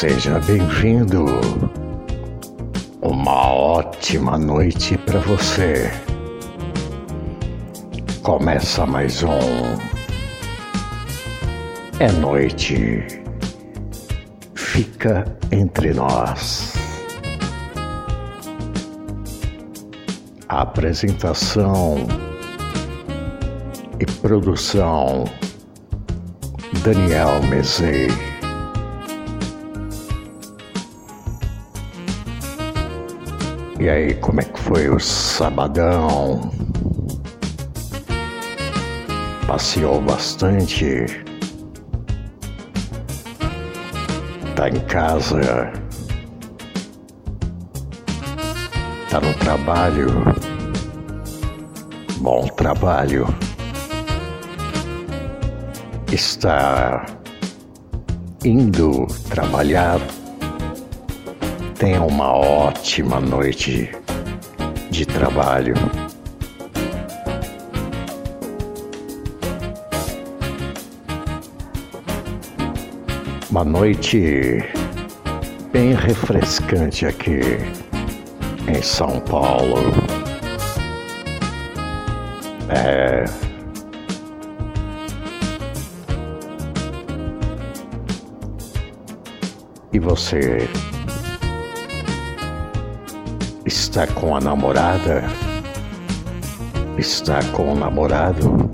Seja bem-vindo. Uma ótima noite para você. Começa mais um. É noite. Fica entre nós. A apresentação e produção Daniel Mezei. E aí, como é que foi o sabadão? Passeou bastante? Tá em casa? Tá no trabalho? Bom trabalho. Está indo trabalhar? Tenha uma ótima noite de trabalho. Uma noite bem refrescante aqui em São Paulo. É. E você está com a namorada? Está com o namorado?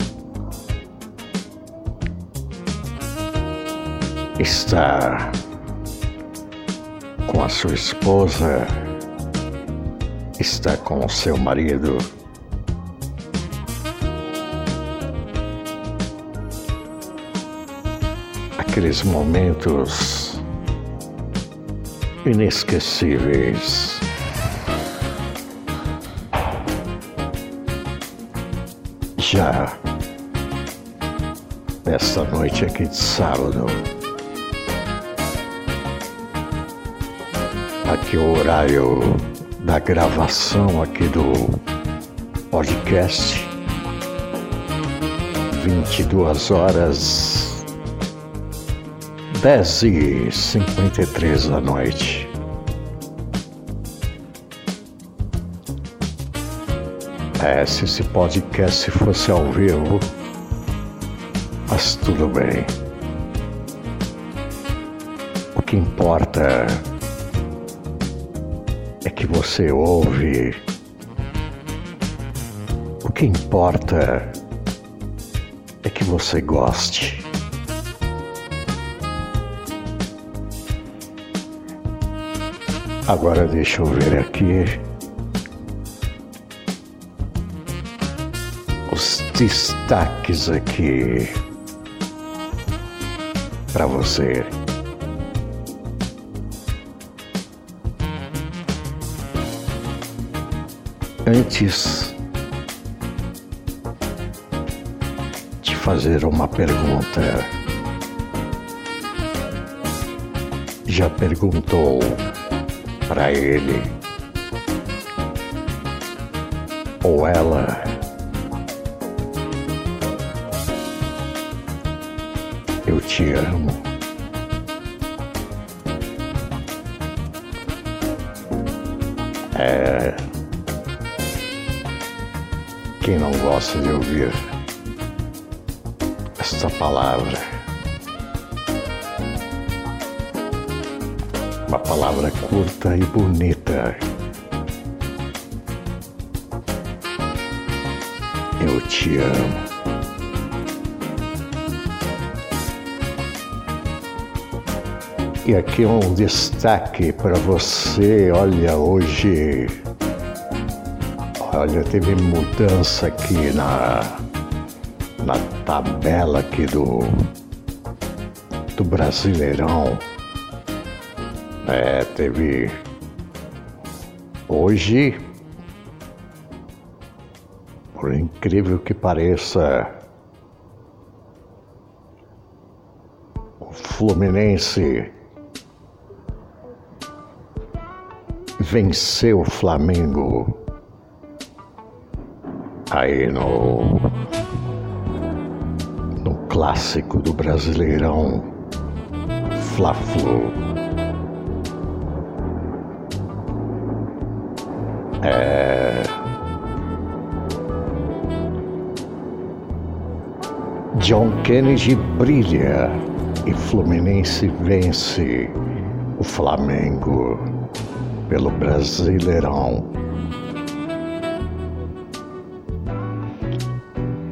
Está com a sua esposa? Está com o seu marido? Aqueles momentos inesquecíveis. Já nesta noite aqui de sábado, aqui o horário da gravação aqui do podcast, 22 horas 10 e 53 da noite. É, se esse podcast fosse ao vivo, mas tudo bem. O que importa é que você ouve. O que importa é que você goste. Agora deixa eu ver aqui destaques aqui para você. Antes de fazer uma pergunta, já perguntou para ele ou ela eu te amo. É. Quem não gosta de ouvir esta palavra? Uma palavra curta e bonita. Eu te amo. E aqui um destaque para você. Olha, hoje. Olha, teve mudança aqui na, na tabela aqui do, do Brasileirão. É, teve. Hoje, por incrível que pareça, o Fluminense venceu o Flamengo. Aí no, no clássico do Brasileirão, Fla-Flu. É... John Kennedy brilha e Fluminense vence o Flamengo pelo Brasileirão.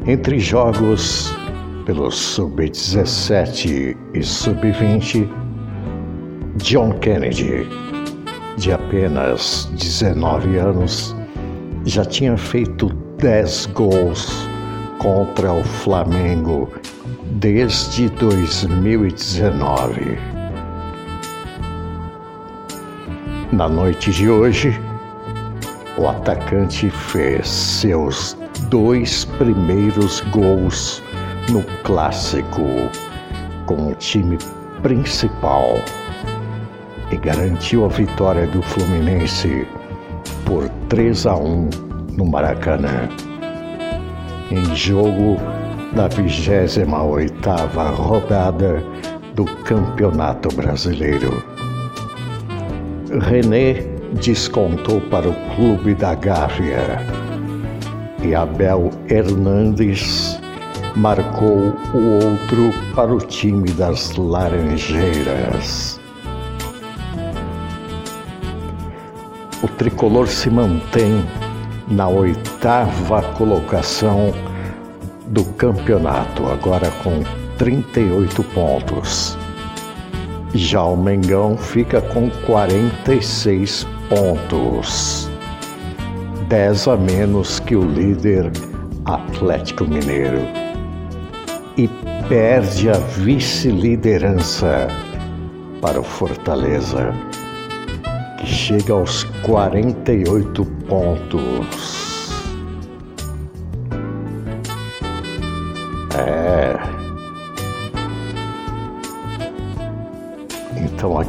Entre jogos pelo Sub-17 e Sub-20, John Kennedy, de apenas 19 anos, já tinha feito 10 gols contra o Flamengo desde 2019. Na noite de hoje, o atacante fez seus dois primeiros gols no clássico com o time principal e garantiu a vitória do Fluminense por 3 a 1 no Maracanã. Em jogo da 28ª rodada do Campeonato Brasileiro. René descontou para o Clube da Gávea e Abel Hernandes marcou o outro para o time das Laranjeiras. O tricolor se mantém na oitava colocação do campeonato, agora com 38 pontos. Já o Mengão fica com 46 pontos, 10 a menos que o líder Atlético Mineiro, e perde a vice-liderança para o Fortaleza, que chega aos 48 pontos.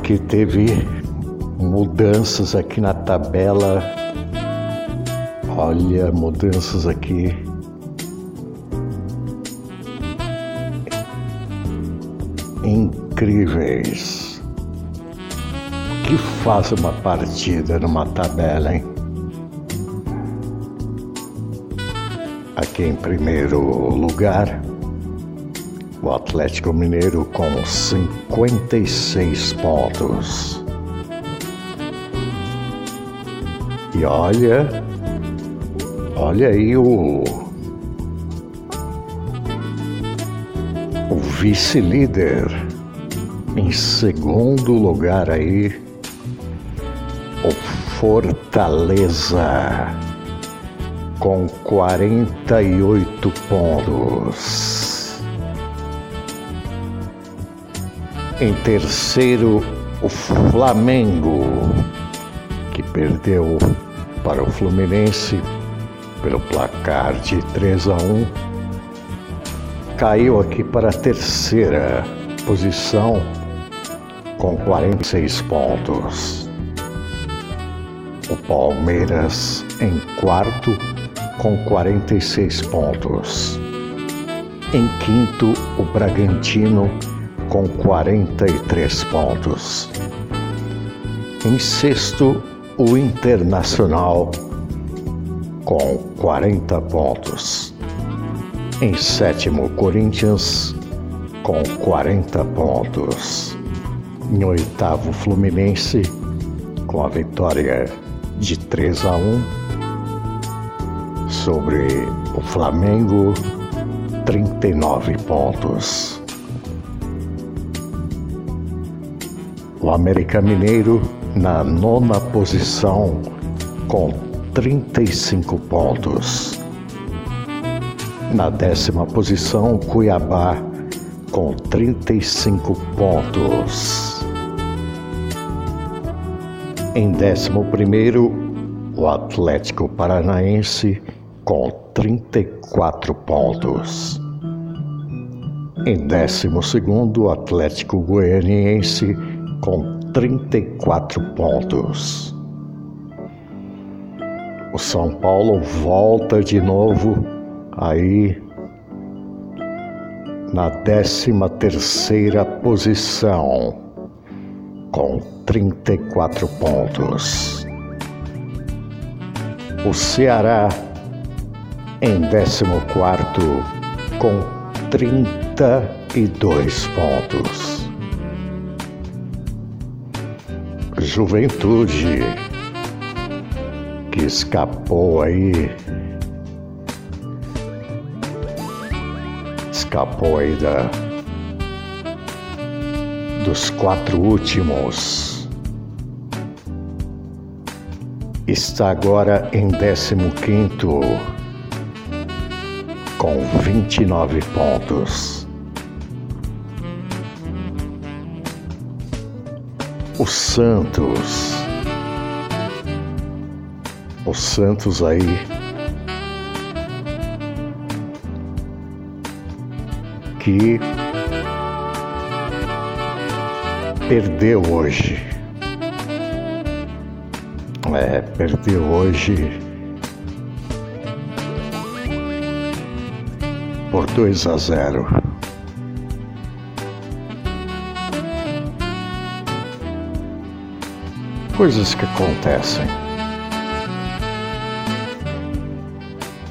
Aqui teve mudanças aqui na tabela. Olha, mudanças aqui. Incríveis. Que faz uma partida numa tabela, hein? Aqui em primeiro lugar, o Atlético Mineiro com 56 pontos. E olha, olha aí o, o vice-líder em segundo lugar aí, o Fortaleza com 48 pontos. Em terceiro, o Flamengo, que perdeu para o Fluminense pelo placar de 3 a 1. Caiu aqui para a terceira posição com 46 pontos. O Palmeiras em quarto com 46 pontos. Em quinto, o Bragantino com 43 pontos. Em sexto, o Internacional com 40 pontos. Em sétimo, Corinthians com 40 pontos. Em oitavo, Fluminense com a vitória de 3 a 1 sobre o Flamengo, 39 pontos. O América Mineiro na nona posição com 35 pontos. Na décima posição, Cuiabá com 35 pontos. Em décimo primeiro, o Atlético Paranaense com 34 pontos. Em décimo segundo, o Atlético Goianiense com 34 pontos. O São Paulo volta de novo aí na 13 terceira posição com 34 pontos. O Ceará em 14 com 32 pontos. Juventude que escapou aí escapou aí da dos quatro últimos está agora em 15 quinto com 29 pontos. O Santos. O Santos aí. Que perdeu hoje. É, perdeu hoje por 2 a 0. Coisas que acontecem.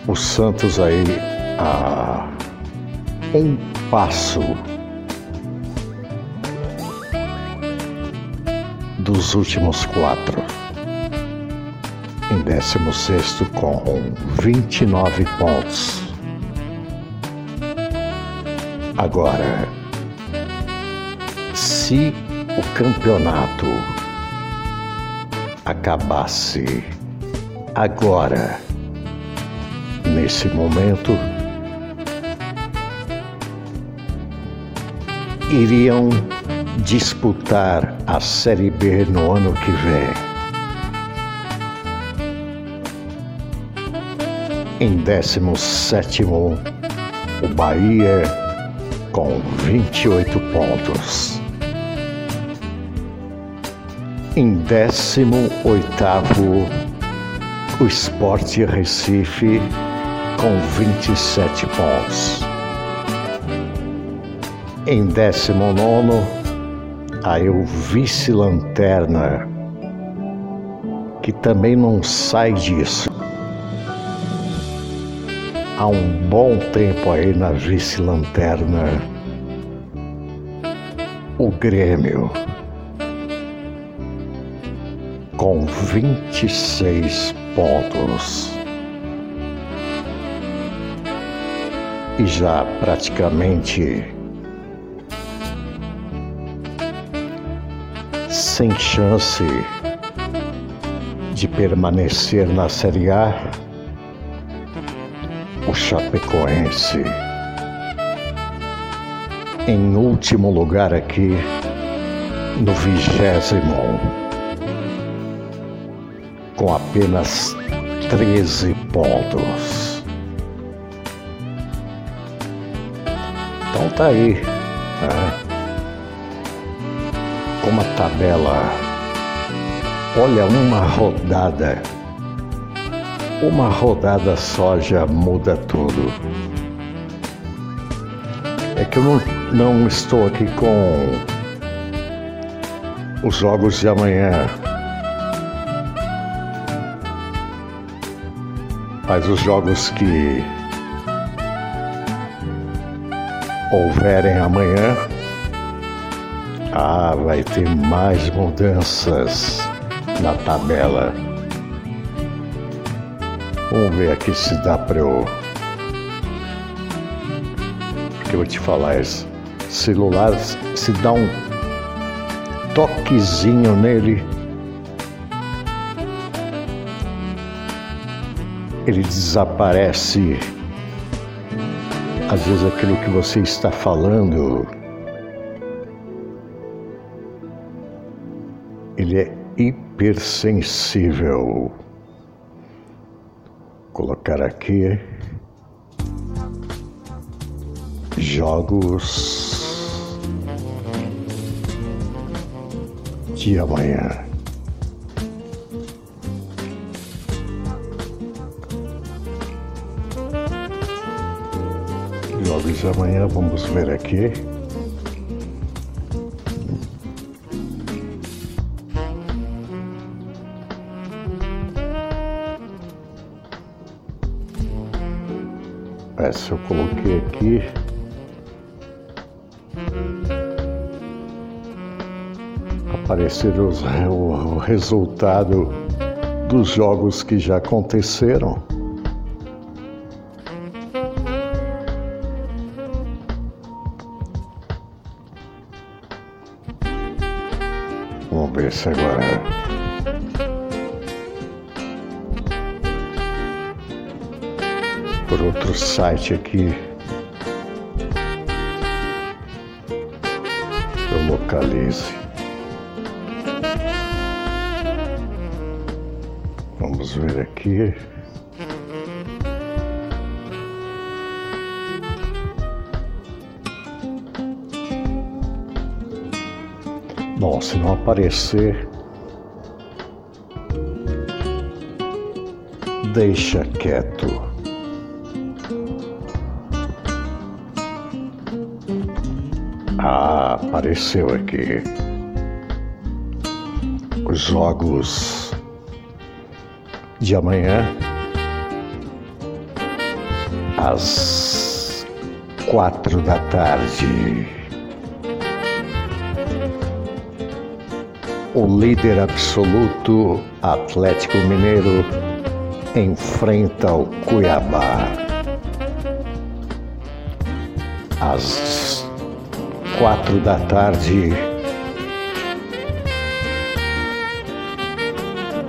O Santos aí a um passo dos últimos quatro. Em 16 com 29 pontos. Agora, se o campeonato acabasse agora, nesse momento, iriam disputar a Série B no ano que vem. Em 17, o Bahia com 28 pontos. Em 18 o Sport Recife com 27 pontos. Em 19 aí o vice-lanterna que também não sai disso. Há um bom tempo aí na vice-lanterna, o Grêmio, com 26 pontos. E já praticamente sem chance de permanecer na Série A o Chapecoense. Em último lugar aqui, no vigésimo, com apenas 13 pontos. Então tá aí, né? Como a tabela, olha uma rodada uma rodada só já muda tudo. É que eu não, não estou aqui com os jogos de amanhã. Mas os jogos que houverem amanhã, ah, vai ter mais mudanças na tabela. Vamos ver aqui se dá para eu. Porque eu vou te falar, esse celular, se dá um toquezinho nele, ele desaparece. Às vezes aquilo que você está falando, ele é hipersensível colocar aqui jogos de amanhã. jovens. Amanhã vamos ver aqui. É, Essa eu coloquei aqui. Aparecer os, o resultado dos jogos que já aconteceram. Por outro site aqui. Eu localize. Vamos ver aqui. Bom, se não aparecer, deixa quieto. Apareceu aqui. Os jogos de amanhã às quatro da tarde. O líder absoluto Atlético Mineiro enfrenta o Cuiabá. Às quatro da tarde,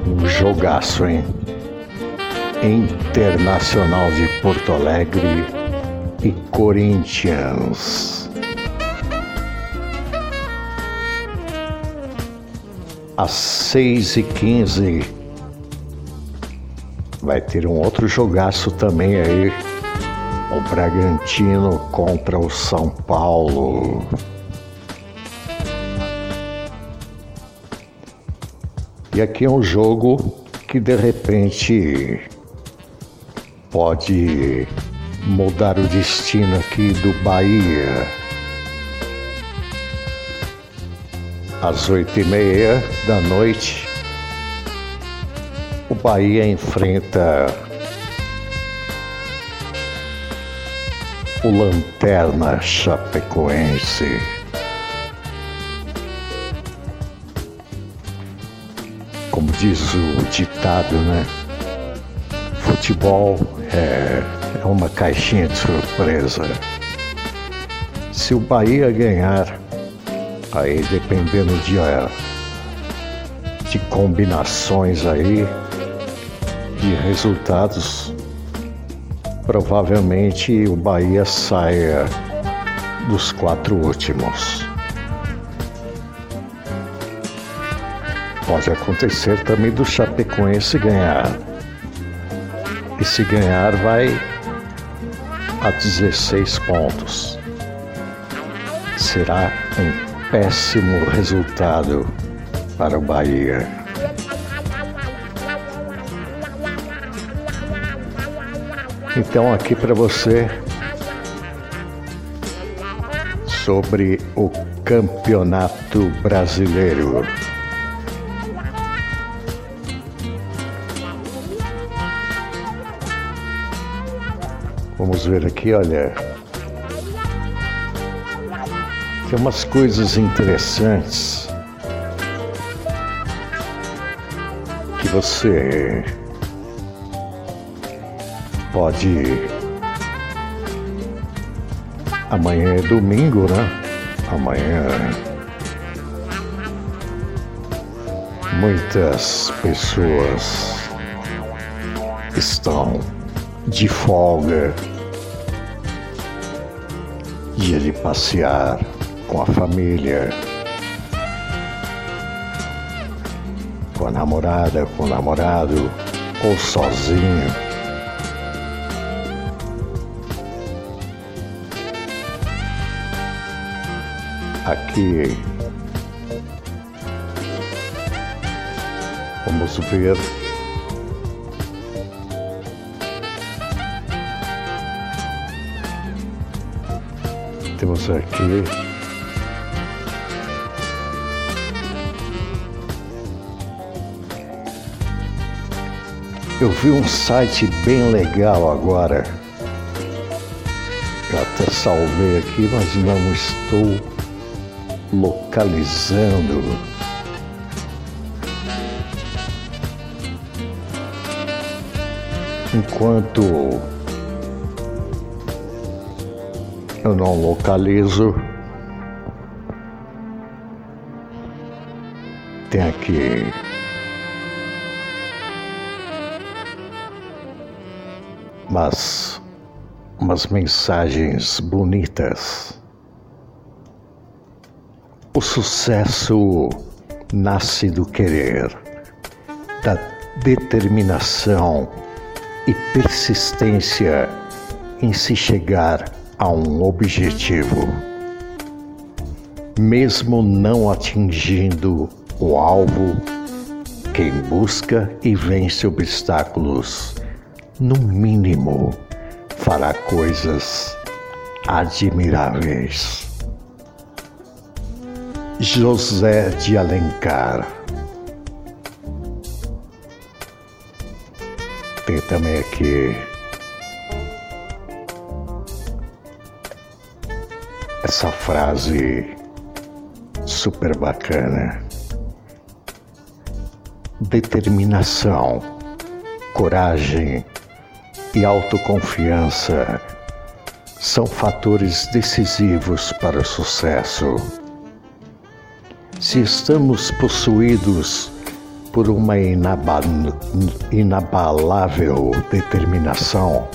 um jogaço, hein? Internacional de Porto Alegre e Corinthians. Às seis e quinze vai ter um outro jogaço também aí. O Bragantino contra o São Paulo. E aqui é um jogo que de repente pode mudar o destino aqui do Bahia. Às oito e meia da noite, o Bahia enfrenta o Lanterna Chapecoense. Como diz o ditado, né? Futebol é, é uma caixinha de surpresa. Se o Bahia ganhar, aí dependendo de, de combinações aí, de resultados, provavelmente o Bahia saia dos quatro últimos. Pode acontecer também do Chapecoense ganhar. E se ganhar, vai a 16 pontos. Será um péssimo resultado para o Bahia. Então, aqui para você sobre o Campeonato Brasileiro. Vamos ver aqui, olha. Tem umas coisas interessantes que você pode. Amanhã é domingo, né? Amanhã. Muitas pessoas estão de folga, dia de passear com a família, com a namorada, com o namorado ou sozinho. Aqui. Vamos ver temos aqui. Eu vi um site bem legal agora. Eu até salvei aqui, mas não estou localizando. Enquanto eu não localizo, tem aqui mas umas mensagens bonitas. O sucesso nasce do querer, da determinação e persistência em se chegar a um objetivo. Mesmo não atingindo o alvo, quem busca e vence obstáculos, no mínimo, fará coisas admiráveis. José de Alencar Tem também aqui essa frase super bacana. Determinação, coragem e autoconfiança são fatores decisivos para o sucesso. Se estamos possuídos por uma inabalável determinação,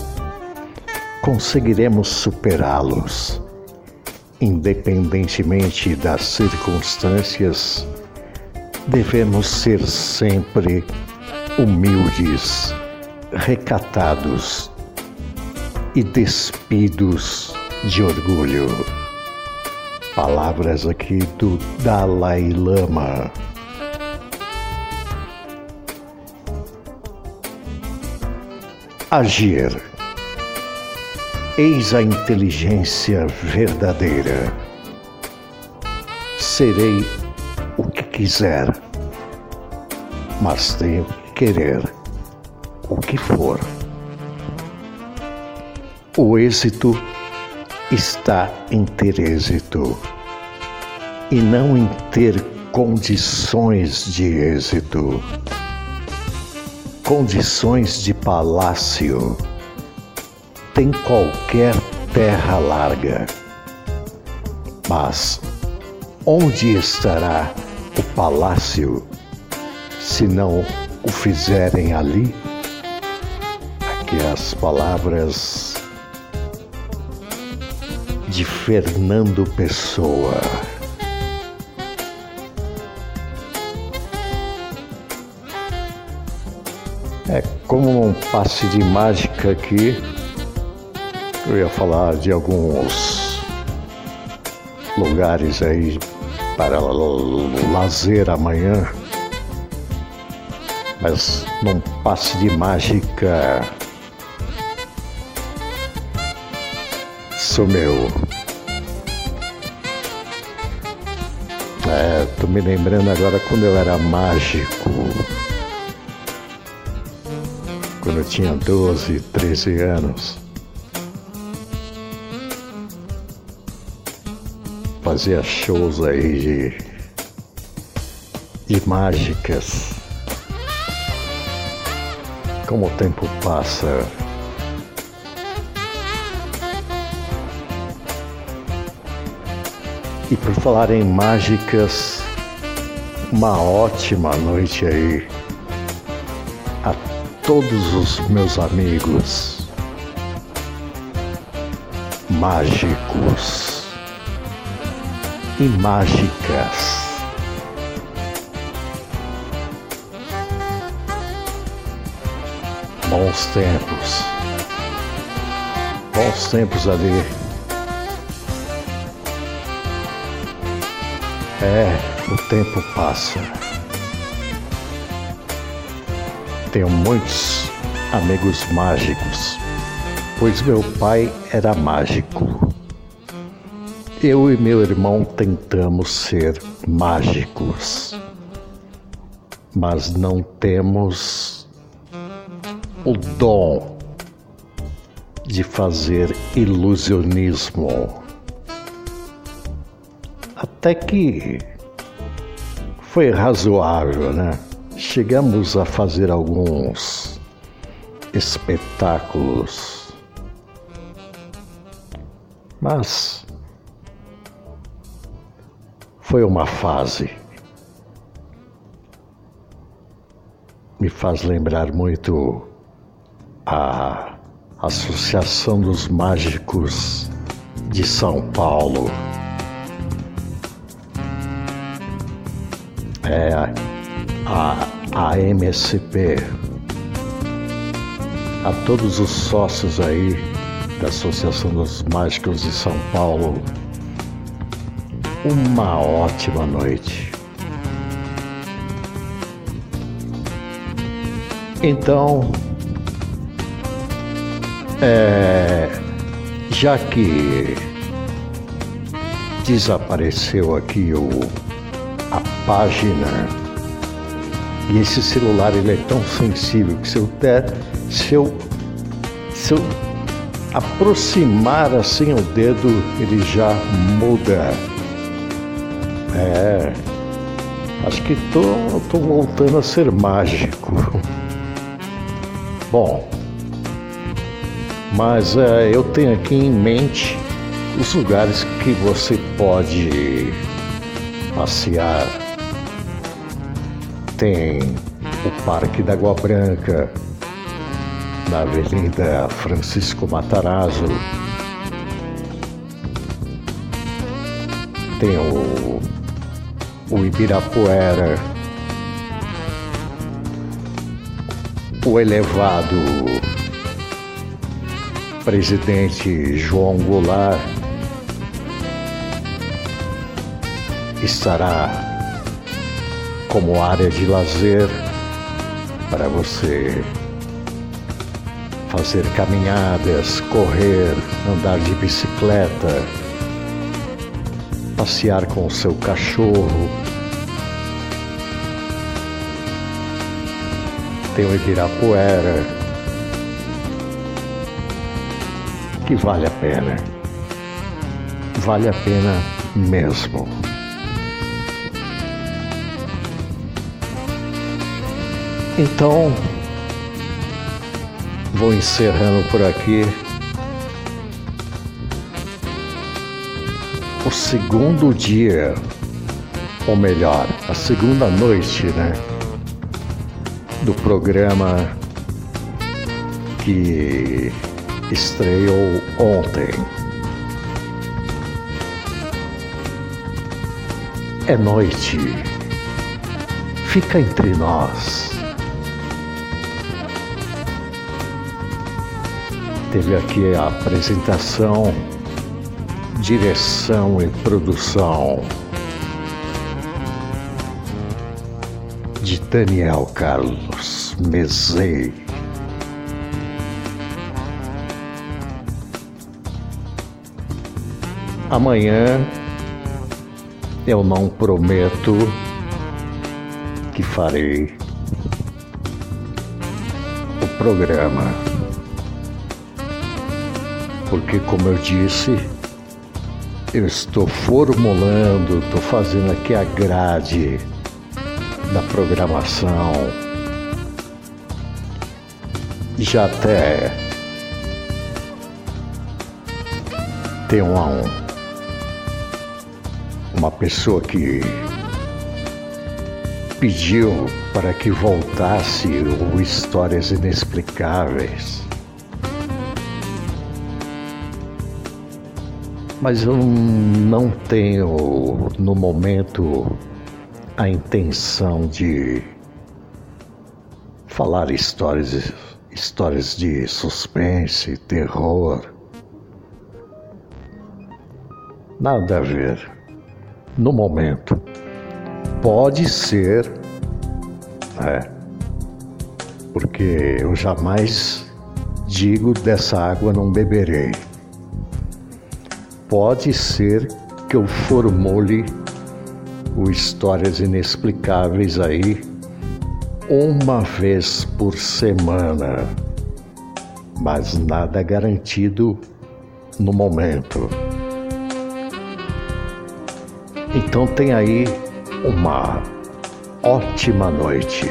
conseguiremos superá-los, independentemente das circunstâncias. Devemos ser sempre humildes, recatados e despidos de orgulho. Palavras aqui do Dalai Lama. agir. Eis a inteligência verdadeira. Serei o que quiser, mas tenho que querer o que for. O êxito está em ter êxito e não em ter condições de êxito condições de palácio tem qualquer terra larga. Mas onde estará o palácio se não o fizerem ali? Aqui as palavras de Fernando Pessoa. É como um passe de mágica aqui. Eu ia falar de alguns lugares aí para lazer amanhã. Mas num passe de mágica sumiu. É, tô me lembrando agora quando eu era mágico quando eu tinha 12, 13 anos. Fazia shows aí de, de mágicas. Como o tempo passa, E por falar em mágicas, uma ótima noite aí todos os meus amigos mágicos e mágicas. Bons tempos, bons tempos ali. É, o tempo passa. Tenho muitos amigos mágicos, pois meu pai era mágico. Eu e meu irmão tentamos ser mágicos, mas não temos o dom de fazer ilusionismo. Até que foi razoável, né? chegamos a fazer alguns espetáculos. Mas foi uma fase. Me faz lembrar muito a Associação dos Mágicos de São Paulo. É a, a MSP. A todos os sócios aí da Associação dos Mágicos de São Paulo, uma ótima noite. Então, é, já que desapareceu aqui o, página e esse celular ele é tão sensível que se eu der, se eu, se eu aproximar assim o dedo, ele já muda. É, acho que tô, tô voltando a ser mágico. Bom, mas é, eu tenho aqui em mente os lugares que você pode passear. Tem o Parque da Água Branca, na Avenida Francisco Matarazzo. Tem o, o Ibirapuera, o elevado presidente João Goulart estará como área de lazer para você fazer caminhadas, correr, andar de bicicleta, passear com o seu cachorro. Tem o Ibirapuera, que vale a pena. Vale a pena mesmo. Então, Vou encerrando por aqui o segundo dia, ou melhor, a segunda noite, né, do programa que estreou ontem. É noite, fica entre nós. Teve aqui a apresentação, direção e produção de Daniel Carlos Mezei. Amanhã eu não prometo que farei o programa porque, como eu disse, eu estou formulando, estou fazendo aqui a grade da programação. Já até tem uma, uma pessoa que pediu para que voltasse o Histórias Inexplicáveis. Mas eu não tenho no momento a intenção de falar histórias, histórias de suspense, terror. Nada a ver. No momento. Pode ser, é, porque eu jamais digo dessa água não beberei pode ser que eu formule o Histórias Inexplicáveis aí uma vez por semana, mas nada garantido no momento. Então tem aí uma ótima noite.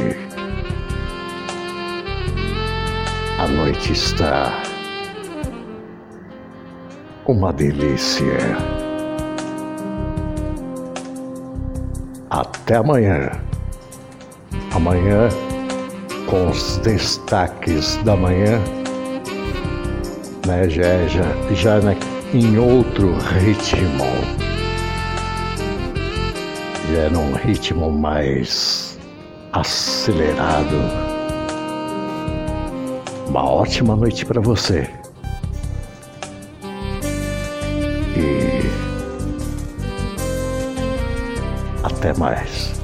A noite está uma delícia. Até amanhã. Amanhã, com os destaques da manhã, né, já, já, já na, em outro ritmo. Já num ritmo mais acelerado. Uma ótima noite para você. Até mais.